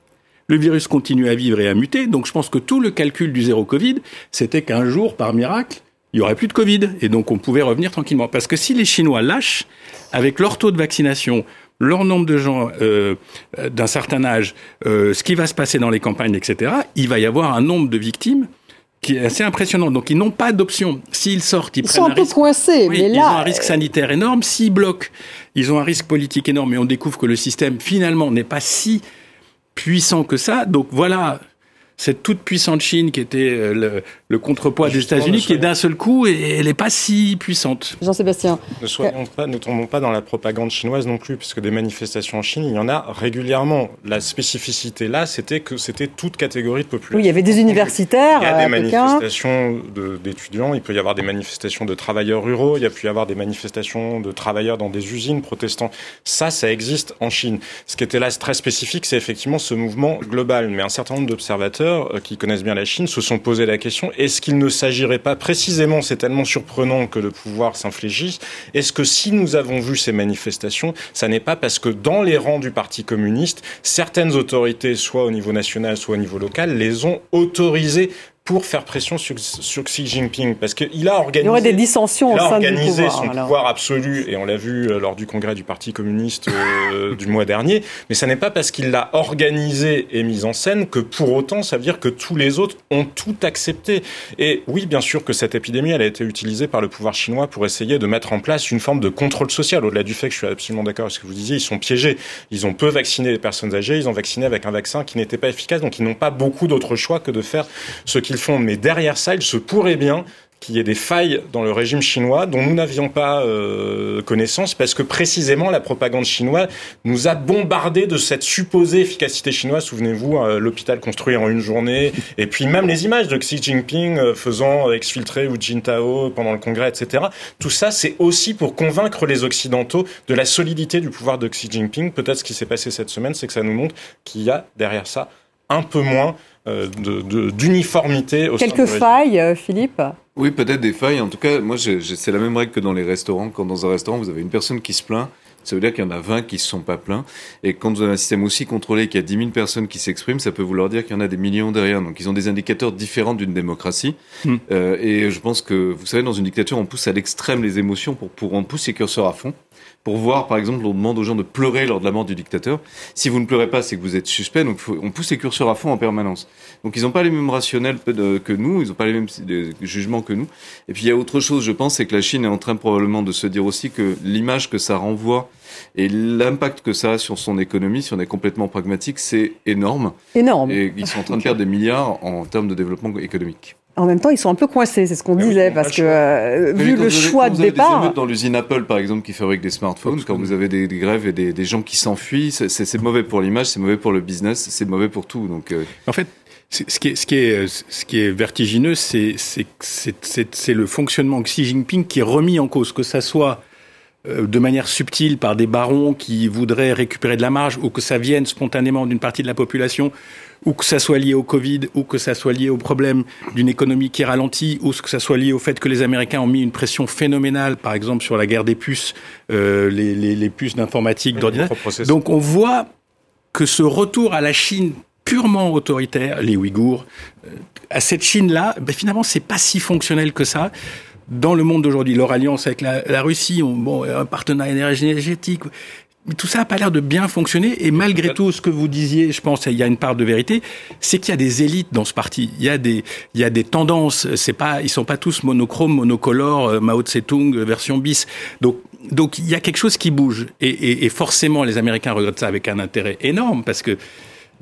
Le virus continue à vivre et à muter, donc je pense que tout le calcul du zéro Covid, c'était qu'un jour, par miracle, il y aurait plus de Covid et donc on pouvait revenir tranquillement. Parce que si les Chinois lâchent avec leur taux de vaccination, leur nombre de gens euh, d'un certain âge, euh, ce qui va se passer dans les campagnes, etc., il va y avoir un nombre de victimes qui est assez impressionnant. Donc ils n'ont pas d'option. S'ils sortent, ils, ils sont un, peu coincés. mais là... Ils ont un risque sanitaire énorme. S'ils bloquent, ils ont un risque politique énorme. Et on découvre que le système finalement n'est pas si puissant que ça. Donc voilà cette toute puissante Chine qui était euh, le, le contrepoids des États-Unis, qui est d'un seul coup, et elle n'est pas si puissante. Jean-Sébastien. Ne soyons pas, ne tombons pas dans la propagande chinoise non plus, puisque des manifestations en Chine, il y en a régulièrement. La spécificité là, c'était que c'était toute catégorie de population. Oui, il y avait des universitaires. Il y a des manifestations d'étudiants, il peut y avoir des manifestations de travailleurs ruraux, il y a pu y avoir des manifestations de travailleurs dans des usines protestants. Ça, ça existe en Chine. Ce qui était là très spécifique, c'est effectivement ce mouvement global. Mais un certain nombre d'observateurs euh, qui connaissent bien la Chine se sont posé la question est-ce qu'il ne s'agirait pas précisément, c'est tellement surprenant que le pouvoir s'infligisse, est-ce que si nous avons vu ces manifestations, ça n'est pas parce que dans les rangs du Parti communiste, certaines autorités, soit au niveau national, soit au niveau local, les ont autorisées pour faire pression sur, sur Xi Jinping parce qu'il a organisé. Il y aurait des dissensions au sein organisé du pouvoir, son pouvoir absolu et on l'a vu euh, lors du congrès du Parti communiste euh, du mois dernier. Mais ça n'est pas parce qu'il l'a organisé et mis en scène que pour autant ça veut dire que tous les autres ont tout accepté. Et oui, bien sûr que cette épidémie elle a été utilisée par le pouvoir chinois pour essayer de mettre en place une forme de contrôle social. Au-delà du fait que je suis absolument d'accord avec ce que vous disiez, ils sont piégés. Ils ont peu vacciné les personnes âgées, ils ont vacciné avec un vaccin qui n'était pas efficace, donc ils n'ont pas beaucoup d'autres choix que de faire ce qu'ils Mais derrière ça, il se pourrait bien qu'il y ait des failles dans le régime chinois dont nous n'avions pas euh, connaissance parce que précisément la propagande chinoise nous a bombardé de cette supposée efficacité chinoise. Souvenez-vous, euh, l'hôpital construit en une journée et puis même les images de Xi Jinping euh, faisant exfiltrer Hu Jintao pendant le congrès, etc. Tout ça, c'est aussi pour convaincre les Occidentaux de la solidité du pouvoir de Xi Jinping. Peut-être ce qui s'est passé cette semaine, c'est que ça nous montre qu'il y a derrière ça un peu moins euh, d'uniformité. De, Quelques failles, euh, Philippe Oui, peut-être des failles. En tout cas, moi, c'est la même règle que dans les restaurants. Quand dans un restaurant, vous avez une personne qui se plaint, ça veut dire qu'il y en a 20 qui ne se sont pas plaints. Et quand vous avez un système aussi contrôlé, qu'il y a 10 000 personnes qui s'expriment, ça peut vouloir dire qu'il y en a des millions derrière. Donc ils ont des indicateurs différents d'une démocratie. Hmm. Euh, et je pense que, vous savez, dans une dictature, on pousse à l'extrême les émotions pour, pour on pousse les curseurs à fond pour voir, par exemple, on demande aux gens de pleurer lors de la mort du dictateur. Si vous ne pleurez pas, c'est que vous êtes suspect, donc on pousse les curseurs à fond en permanence. Donc ils n'ont pas les mêmes rationnels que nous, ils n'ont pas les mêmes jugements que nous. Et puis il y a autre chose, je pense, c'est que la Chine est en train probablement de se dire aussi que l'image que ça renvoie et l'impact que ça a sur son économie, si on est complètement pragmatique, c'est énorme. Énorme. Et ils sont en train de perdre des milliards en termes de développement économique. En même temps, ils sont un peu coincés, c'est ce qu'on disait, parce que euh, vu le choix de départ. dans l'usine Apple, par exemple, qui fabrique des smartphones, quand vous avez des, grèves et des, gens qui s'enfuient, c'est mauvais pour l'image, c'est mauvais pour le business, c'est mauvais pour tout. Donc, euh. en fait, ce qui est, ce qui est, ce qui est vertigineux, c'est le fonctionnement Xi Jinping qui est remis en cause, que ça soit euh, de manière subtile par des barons qui voudraient récupérer de la marge ou que ça vienne spontanément d'une partie de la population ou que ça soit lié au Covid, ou que ça soit lié au problème d'une économie qui ralentit, ou que ça soit lié au fait que les Américains ont mis une pression phénoménale, par exemple sur la guerre des puces, euh, les, les, les, puces d'informatique, d'ordinateur. Donc on voit que ce retour à la Chine purement autoritaire, les Ouïghours, euh, à cette Chine-là, ben finalement, c'est pas si fonctionnel que ça. Dans le monde d'aujourd'hui, leur alliance avec la, la Russie, on, bon, un partenariat énergétique, mais tout ça n'a pas l'air de bien fonctionner. Et malgré tout, ce que vous disiez, je pense, il y a une part de vérité, c'est qu'il y a des élites dans ce parti. Il y a des, il y a des tendances. C'est pas, ils sont pas tous monochromes, monocolores, euh, Mao Tse-tung euh, version bis. Donc, donc il y a quelque chose qui bouge. Et, et, et, forcément, les Américains regrettent ça avec un intérêt énorme parce que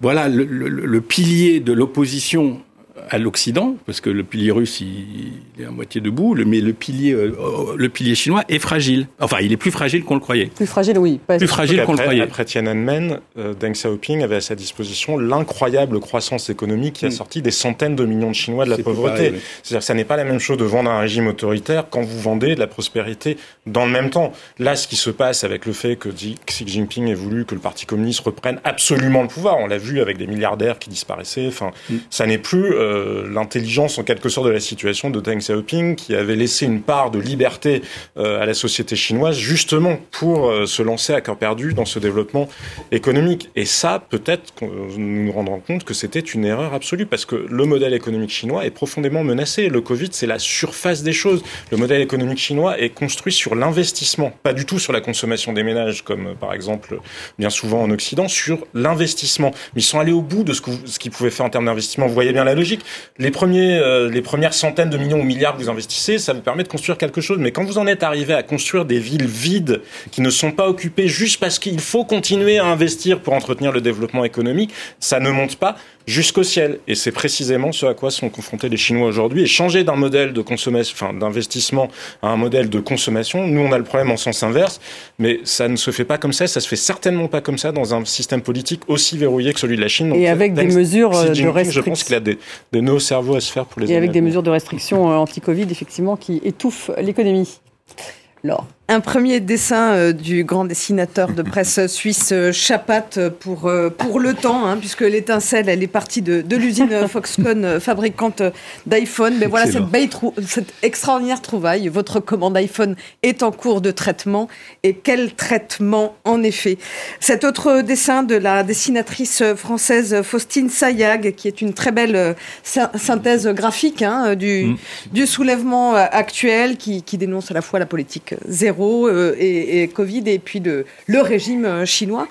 voilà, le, le, le pilier de l'opposition à l'Occident, parce que le pilier russe, il, est à moitié debout, mais le pilier, euh, le pilier chinois est fragile. Enfin, il est plus fragile qu'on le croyait. Plus fragile, oui. plus fragile qu'on le croyait. Après Tiananmen, euh, Deng Xiaoping avait à sa disposition l'incroyable croissance économique qui a mm. sorti des centaines de millions de Chinois de la pauvreté. C'est-à-dire que ça n'est pas la même chose de vendre un régime autoritaire quand vous vendez de la prospérité dans le même temps. Là, ce qui se passe avec le fait que Xi Jinping ait voulu que le Parti communiste reprenne absolument le pouvoir, on l'a vu avec des milliardaires qui disparaissaient, enfin, mm. ça n'est plus... Euh, l'intelligence en quelque sorte de la situation de Deng Xiaoping qui avait laissé une part de liberté euh, à la société chinoise justement pour euh, se lancer à cœur perdu dans ce développement économique. Et ça, peut-être nous nous rendrons compte que c'était une erreur absolue parce que le modèle économique chinois est profondément menacé. Le Covid, c'est la surface des choses. Le modèle économique chinois est construit sur l'investissement, pas du tout sur la consommation des ménages comme par exemple bien souvent en Occident, sur l'investissement. Mais ils sont allés au bout de ce qu'ils pouvaient faire en termes d'investissement. Vous voyez bien la logique logique. Les premiers, euh, les premières centaines de millions ou milliards que vous investissez, ça vous permet de construire quelque chose. Mais quand vous en êtes arrivé à construire des villes vides qui ne sont pas occupées juste parce qu'il faut continuer à investir pour entretenir le développement économique, ça ne monte pas jusqu'au ciel. Et c'est précisément ce à quoi sont confrontés les Chinois aujourd'hui. Et changer d'un modèle de consommation, enfin d'investissement à un modèle de consommation, nous on a le problème en sens inverse, mais ça ne se fait pas comme ça. Ça se fait certainement pas comme ça dans un système politique aussi verrouillé que celui de la Chine. et avec des mesures de restriction. Je pense qu'il a des, des nœuds cerveaux à se faire pour les. Et avec des mesures de restriction euh, anti-Covid effectivement qui étouffent l'économie. Laure. Un premier dessin euh, du grand dessinateur de presse suisse euh, Chapat euh, pour, pour le temps, hein, puisque l'étincelle, elle est partie de, de l'usine Foxconn, fabricante d'iPhone. Mais voilà cette, cette, extraordinaire trouvaille. Votre commande iPhone est en cours de traitement. Et quel traitement, en effet? Cet autre dessin de la dessinatrice française Faustine Sayag, qui est une très belle synthèse graphique hein, du, mm. du soulèvement actuel, qui, qui dénonce à la fois la politique zéro euh, et, Covid et puis le, le régime euh, chinois.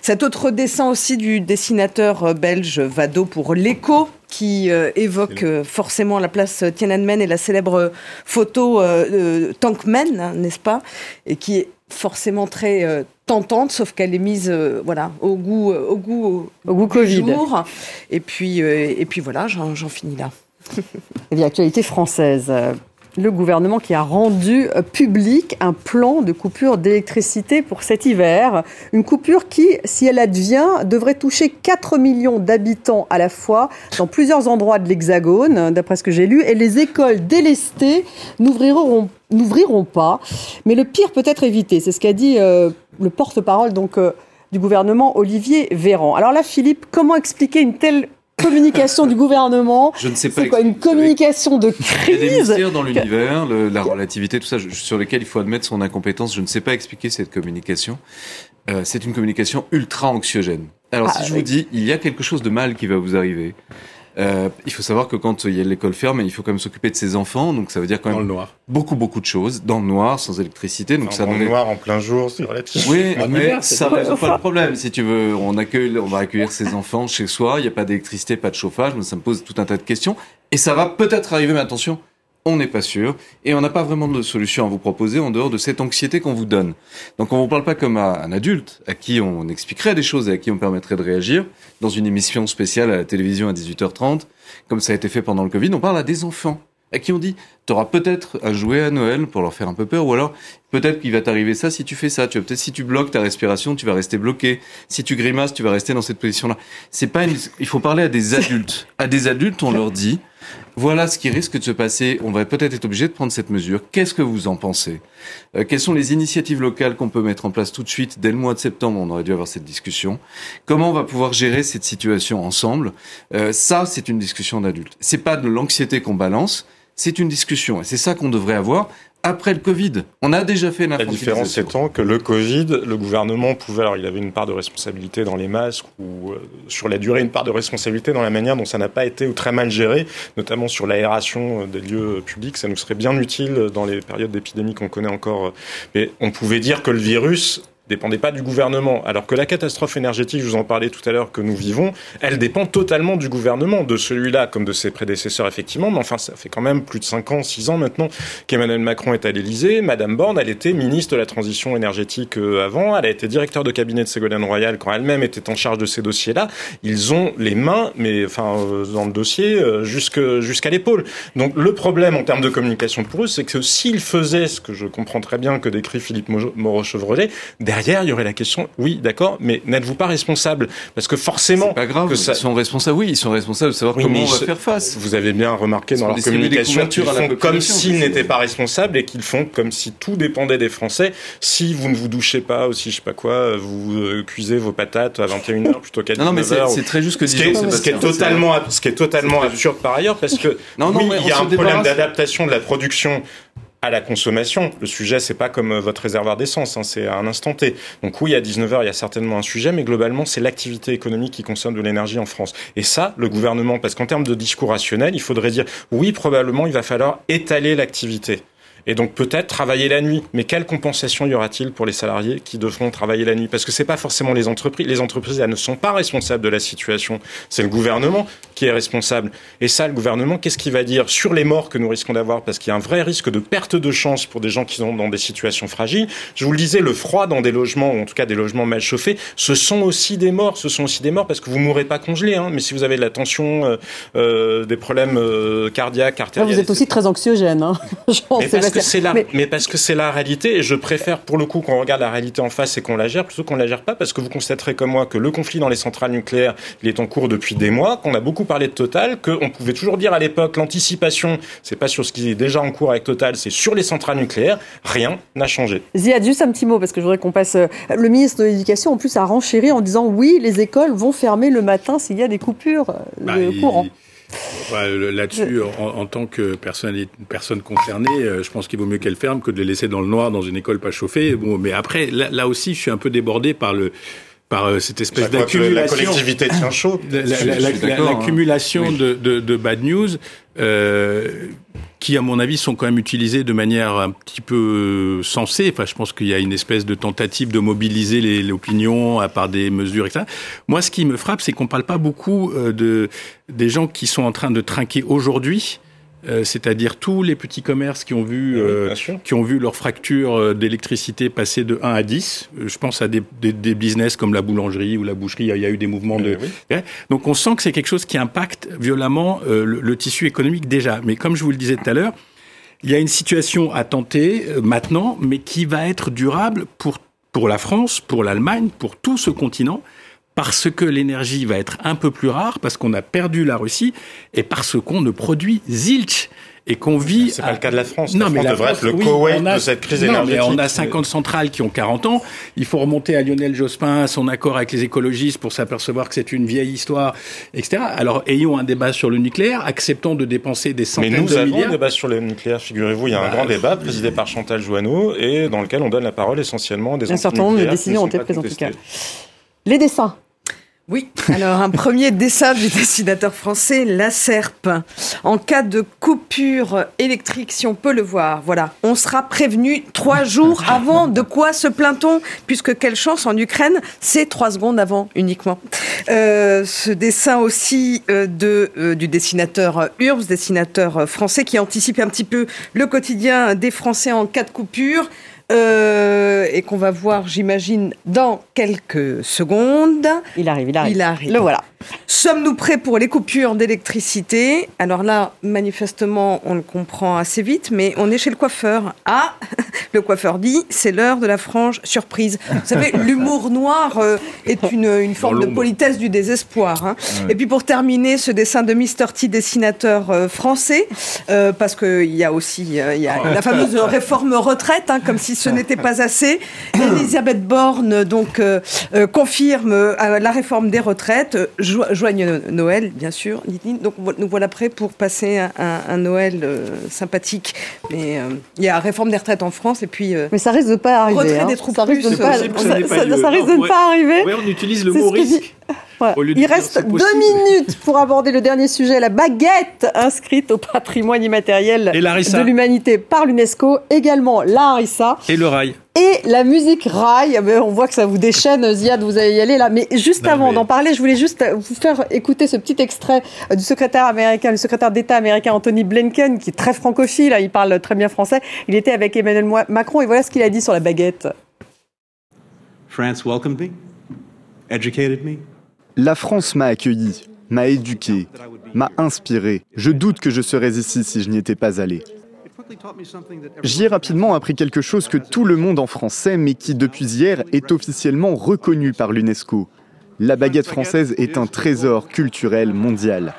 Cet autre dessin aussi du dessinateur euh, belge Vado pour l'écho qui évoque forcément la place Tiananmen et la célèbre photo euh, Tankmen, hein, n'est-ce pas Et qui est forcément très tentante, sauf qu'elle est mise voilà, au goût, au goût, au goût Covid. Et puis, et puis voilà, j'en finis là. et l'actualité française le gouvernement qui a rendu euh, public un plan de coupure d'électricité pour cet hiver. Une coupure qui, si elle advient, devrait toucher 4 millions d'habitants à la fois dans plusieurs endroits de l'Hexagone, d'après ce que j'ai lu, et les écoles délestées n'ouvriront pas. Mais le pire peut être évité. C'est ce qu'a dit euh, le porte-parole euh, du gouvernement, Olivier Véran. Alors là, Philippe, comment expliquer une telle communication du gouvernement. Je ne sais pas. C'est quoi une communication de crise Il y a des mystères dans l'univers, la relativité, tout ça, sur lesquels il faut admettre son incompétence. Je ne sais pas expliquer cette communication. Euh, c'est une communication ultra anxiogène. Alors, ah, si je vous dis, il y a quelque chose de mal qui va vous arriver, euh, il faut savoir que quand il y a l'école ferme, il faut quand même s'occuper de ses enfants, donc ça veut dire quand même dans le noir. beaucoup beaucoup de choses dans le noir, sans électricité. Donc ça dans le noir en plein jour, c'est relatif. Oui, mais ça résout pas le problème. Si tu veux, on accueille, on va accueillir ses enfants chez soi, il n'y a pas d'électricité, pas de chauffage, mais ça me pose tout un tas de questions. Et ça va peut-être arriver, mais attention, on n'est pas sûr, et on n'a pas vraiment de solution à vous proposer en dehors de cette anxiété qu'on vous donne. Donc on ne vous parle pas comme à un adulte, à qui on expliquerait des choses et à qui on permettrait de réagir, dans une émission spéciale à la télévision à 18h30, comme ça a été fait pendant le Covid, on parle à des enfants à qui on dit tu auras peut-être un jouet à Noël pour leur faire un peu peur, ou alors peut-être qu'il va t'arriver ça si tu fais ça. Tu vas peut-être si tu bloques ta respiration, tu vas rester bloqué. Si tu grimaces, tu vas rester dans cette position-là. C'est pas il faut parler à des adultes. À des adultes, on leur dit voilà ce qui risque de se passer. On va peut-être être obligé de prendre cette mesure. Qu'est-ce que vous en pensez? Euh, Quelles sont les initiatives locales qu'on peut mettre en place tout de suite dès le mois de septembre? On aurait dû avoir cette discussion. Comment on va pouvoir gérer cette situation ensemble? Euh, Ça, c'est une discussion d'adultes. C'est pas de l'anxiété qu'on balance c'est une discussion. Et c'est ça qu'on devrait avoir après le Covid. On a déjà fait La différence étant que le Covid, le gouvernement pouvait, alors il avait une part de responsabilité dans les masques ou euh, sur la durée une part de responsabilité dans la manière dont ça n'a pas été ou très mal géré, notamment sur l'aération euh, des lieux publics. Ça nous serait bien utile dans les périodes d'épidémie qu'on connaît encore. Mais on pouvait dire que le virus dépendait pas du gouvernement. Alors que la catastrophe énergétique, je vous en parlais tout à l'heure, que nous vivons, elle dépend totalement du gouvernement, de celui-là comme de ses prédécesseurs, effectivement. Mais enfin, ça fait quand même plus de 5 ans, 6 ans maintenant qu'Emmanuel Macron est à l'Élysée. Madame Borne, elle était ministre de la transition énergétique euh, avant. Elle a été directeur de cabinet de Ségolène Royal quand elle-même était en charge de ces dossiers-là. Ils ont les mains, mais enfin, euh, dans le dossier, euh, jusqu'à l'épaule. Donc, le problème en termes de communication pour eux, c'est que s'ils faisaient ce que je comprends très bien que décrit Philippe Moreau-Chevrolet, il y aurait la question, oui, d'accord, mais n'êtes-vous pas responsable? Parce que forcément... C'est pas grave, que ça... ils sont responsables, oui, ils sont responsables de savoir comment on va faire face. Vous avez bien remarqué dans leur communication qu'ils font comme s'ils n'étaient pas responsables et qu'ils font comme si tout dépendait des Français. Si vous ne vous douchez pas aussi, je sais pas quoi, vous euh, cuisez vos patates à 21h plutôt qu'à 19h. Non, mais c'est très juste que ce, qui est, ce qui est totalement, ce qui est totalement absurde par ailleurs, parce que non, non, oui, il y a un problème d'adaptation de la production à la consommation. Le sujet, c'est pas comme euh, votre réservoir d'essence, hein, c'est à un instant T. Donc oui, à 19h, il y a certainement un sujet, mais globalement, c'est l'activité économique qui consomme de l'énergie en France. Et ça, le gouvernement, parce qu'en termes de discours rationnel, il faudrait dire oui, probablement, il va falloir étaler l'activité. Et donc peut-être travailler la nuit. Mais quelle compensation y aura-t-il pour les salariés qui devront travailler la nuit? Parce que c'est pas forcément les entreprises. Les entreprises, elles ne sont pas responsables de la situation. C'est le gouvernement qui est responsable. Et ça, le gouvernement, qu'est-ce qu'il va dire sur les morts que nous risquons d'avoir? Parce qu'il y a un vrai risque de perte de chance pour des gens qui sont dans des situations fragiles. Je vous le disais, le froid dans des logements, ou en tout cas des logements mal chauffés, ce sont aussi des morts. Ce sont aussi des morts parce que vous mourrez pas congelé. Hein, mais si vous avez de la tension, euh, euh, des problèmes euh, cardiaques, artériels... Vous êtes aussi très anxiogène. Hein. mais, parce que c'est la, mais... parce que c'est la réalité. Et je préfère, pour le coup, qu'on regarde la réalité en face et qu'on la gère, plutôt qu'on la gère pas. Parce que vous constaterez comme moi que le conflit dans les centrales nucléaires, il est en cours depuis des mois, qu'on a beaucoup parlé de Total, qu'on pouvait toujours dire à l'époque l'anticipation, c'est pas sur ce qui est déjà en cours avec Total, c'est sur les centrales nucléaires. Rien n'a changé. Ziad, juste un petit mot, parce que je voudrais qu'on passe. Le ministre de l'Éducation, en plus, a renchéri en disant oui, les écoles vont fermer le matin s'il y a des coupures bah, de courant. Là-dessus, en, tant que personne, personne concernée, euh, je pense qu'il vaut mieux qu'elle ferme que de les laisser dans le noir dans une école pas chauffée. Bon, mais après, là, aussi, je suis un peu débordé par le par euh, cette espèce d'accumulation. La collectivité tient chaud. L'accumulation de, de, de, bad news. Euh, qui, à mon avis, sont quand même utilisés de manière un petit peu sensée. Enfin, je pense qu'il y a une espèce de tentative de mobiliser l'opinion à part des mesures, etc. Moi, ce qui me frappe, c'est qu'on parle pas beaucoup euh, de des gens qui sont en train de trinquer aujourd'hui euh, c'est-à-dire tous les petits commerces qui ont vu, euh, qui ont vu leur fracture euh, d'électricité passer de 1 à 10. Je pense à des, des, business comme la boulangerie ou la boucherie. Il y a eu des mouvements de. Donc on sent que c'est quelque chose qui impacte violemment le, tissu économique déjà. Mais comme je vous le disais tout à l'heure, il y a une situation à tenter maintenant, mais qui va être durable pour pour la France, pour l'Allemagne, pour tout ce continent parce que l'énergie va être un peu plus rare, parce qu'on a perdu la Russie, et parce qu'on ne produit zilch et qu'on vit. C'est pas le cas de la France. Non, mais la devrait être le Koweït de cette crise non, Mais on a 50 centrales qui ont 40 ans. Il faut remonter à Lionel Jospin, son accord avec les écologistes pour s'apercevoir que c'est une vieille histoire, etc. Alors, ayons un débat sur le nucléaire, acceptons de dépenser des centaines de milliards. Mais nous avons un débat sur le nucléaire, figurez-vous. Il y a un bah, grand débat présidé par Chantal Joanneau et dans lequel on donne la parole essentiellement des Un certain nombre de décisions ont été prises en tout cas. Les dessins. Oui, alors un premier dessin du dessinateur français, La Serpe. En cas de coupure électrique, si on peut le voir, voilà, on sera prévenu trois jours avant. De quoi se plaint-on Puisque quelle chance en Ukraine, c'est trois secondes avant uniquement. Euh, ce dessin aussi euh, de, euh, du dessinateur Urbs, dessinateur français, qui anticipe un petit peu le quotidien des Français en cas de coupure. Euh, et qu'on va voir, j'imagine, dans quelques secondes. Il arrive, il arrive. Il arrive. Le voilà. Sommes-nous prêts pour les coupures d'électricité? Alors là, manifestement, on le comprend assez vite, mais on est chez le coiffeur. Ah, le coiffeur dit, c'est l'heure de la frange surprise. Vous savez, l'humour noir euh, est une, une forme de politesse du désespoir. Hein. Et puis pour terminer, ce dessin de Mr. T, dessinateur euh, français, euh, parce qu'il y a aussi il y a la fameuse réforme retraite, hein, comme si ce n'était pas assez. Elisabeth Borne donc confirme la réforme des retraites joignent Noël, bien sûr, Donc nous voilà prêts pour passer un, Noël euh, sympathique. Mais euh, il y a réforme des retraites en France et puis. Euh, mais ça risque de pas arriver. Retrait hein. des troupes ça risque de pas, ça, risque de pas arriver. Oui, on utilise le mot risque. Il reste deux minutes pour aborder le dernier sujet, la baguette inscrite au patrimoine immatériel de l'humanité par l'UNESCO, également la harissa. Et le rail. Et la musique rail, ben, on voit que ça vous déchaîne, Ziad, vous allez y aller là. Mais juste avant d'en parler, je voulais juste vous faire écouter ce petit extrait du secrétaire américain, le secrétaire d'État américain Anthony Blinken, qui est très francophile, il parle très bien français. Il était avec Emmanuel Macron et voilà ce qu'il a dit sur la baguette. France welcomed me, educated me, la France m'a accueilli, m'a éduqué, m'a inspiré. Je doute que je serais ici si je n'y étais pas allé. J'y ai rapidement appris quelque chose que tout le monde en France sait, mais qui depuis hier est officiellement reconnu par l'UNESCO. La baguette française est un trésor culturel mondial.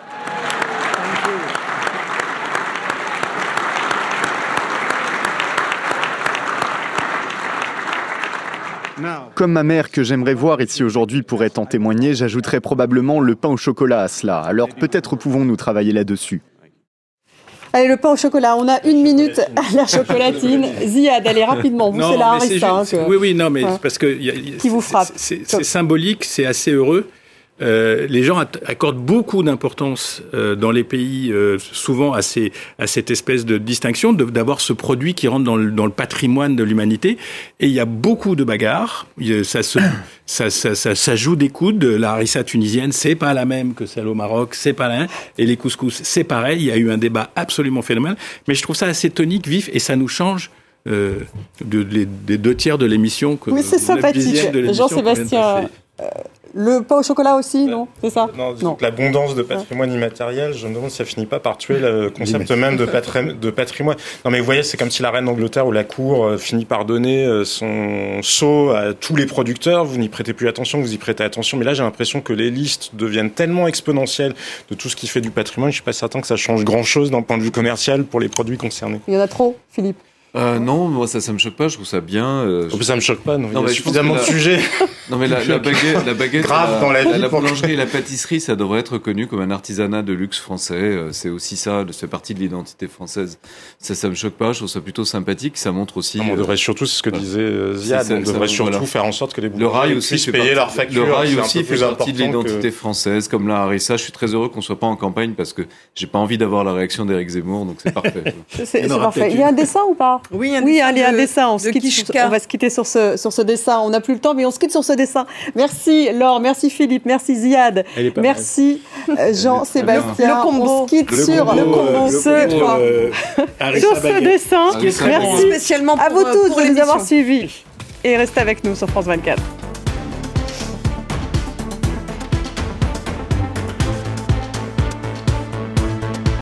Comme ma mère que j'aimerais voir ici aujourd'hui pourrait en témoigner, j'ajouterais probablement le pain au chocolat à cela. Alors peut-être pouvons-nous travailler là-dessus. Allez, le pain au chocolat. On a une minute à la chocolatine. Ziad, allez rapidement. Vous, c'est la harissa. Hein, oui, oui, non, mais parce que. Qui vous frappe. C'est symbolique, c'est assez heureux. Euh, les gens accordent beaucoup d'importance euh, dans les pays, euh, souvent à, ces, à cette espèce de distinction, d'avoir ce produit qui rentre dans le, dans le patrimoine de l'humanité. Et il y a beaucoup de bagarres. Ça, se, ça, ça, ça, ça, joue des coudes. La harissa tunisienne, c'est pas la même que celle au Maroc, c'est pas la même. Et les couscous, c'est pareil. Il y a eu un débat absolument phénoménal. Mais je trouve ça assez tonique, vif, et ça nous change euh, de, des deux tiers de l'émission. Oui, c'est sympathique. Jean-Sébastien, euh, le pain au chocolat aussi, non C'est ça Non, l'abondance de patrimoine immatériel, je me demande si ça finit pas par tuer le concept même de, de, patrimoine. Non, mais vous voyez, c'est comme si la reine d'Angleterre ou la cour euh, finit par donner son sceau à tous les producteurs. Vous n'y prêtez plus attention, vous y prêtez attention. Mais là, j'ai l'impression que les listes deviennent tellement exponentielles de tout ce qui fait du patrimoine. Je suis pas certain que ça change grand-chose d'un point de vue commercial pour les produits concernés. Il y en a trop, Philippe euh, non, moi ça, ça me choque pas. Je trouve ça bien. Euh, en plus, ça me choque pas. Non, il y a suffisamment de sujets. Non, mais la, la baguette, la baguette, Grave la, dans la, la, boulangerie et la pâtisserie, ça devrait être reconnu comme un artisanat de luxe français. Euh, c'est aussi ça, c'est partie de l'identité française. Ça, ça me choque pas. Je trouve ça plutôt sympathique. Ça montre aussi. on devrait surtout, c'est ce que disait Ziad, on devrait surtout faire en sorte que les le rail aussi puissent payer leurs factures. Le rail aussi fait partie de l'identité française, comme la harissa. Je suis très heureux qu'on soit pas en campagne parce que j'ai pas envie d'avoir la réaction d'Éric Zemmour, donc c'est parfait. c'est parfait. Il y a un dessin ou pas? Oui, un un dessin. On, va se quitter sur ce, sur ce dessin. On n'a plus le temps, mais on se quitte sur ce dessin. Merci Laure, merci Philippe, merci Ziad, merci euh, Jean-Sébastien. On se quitte sur le combo. ce, euh, sur ce dessin. Merci spécialement à vous tous de nous avoir suivis. Et restez avec nous sur France 24.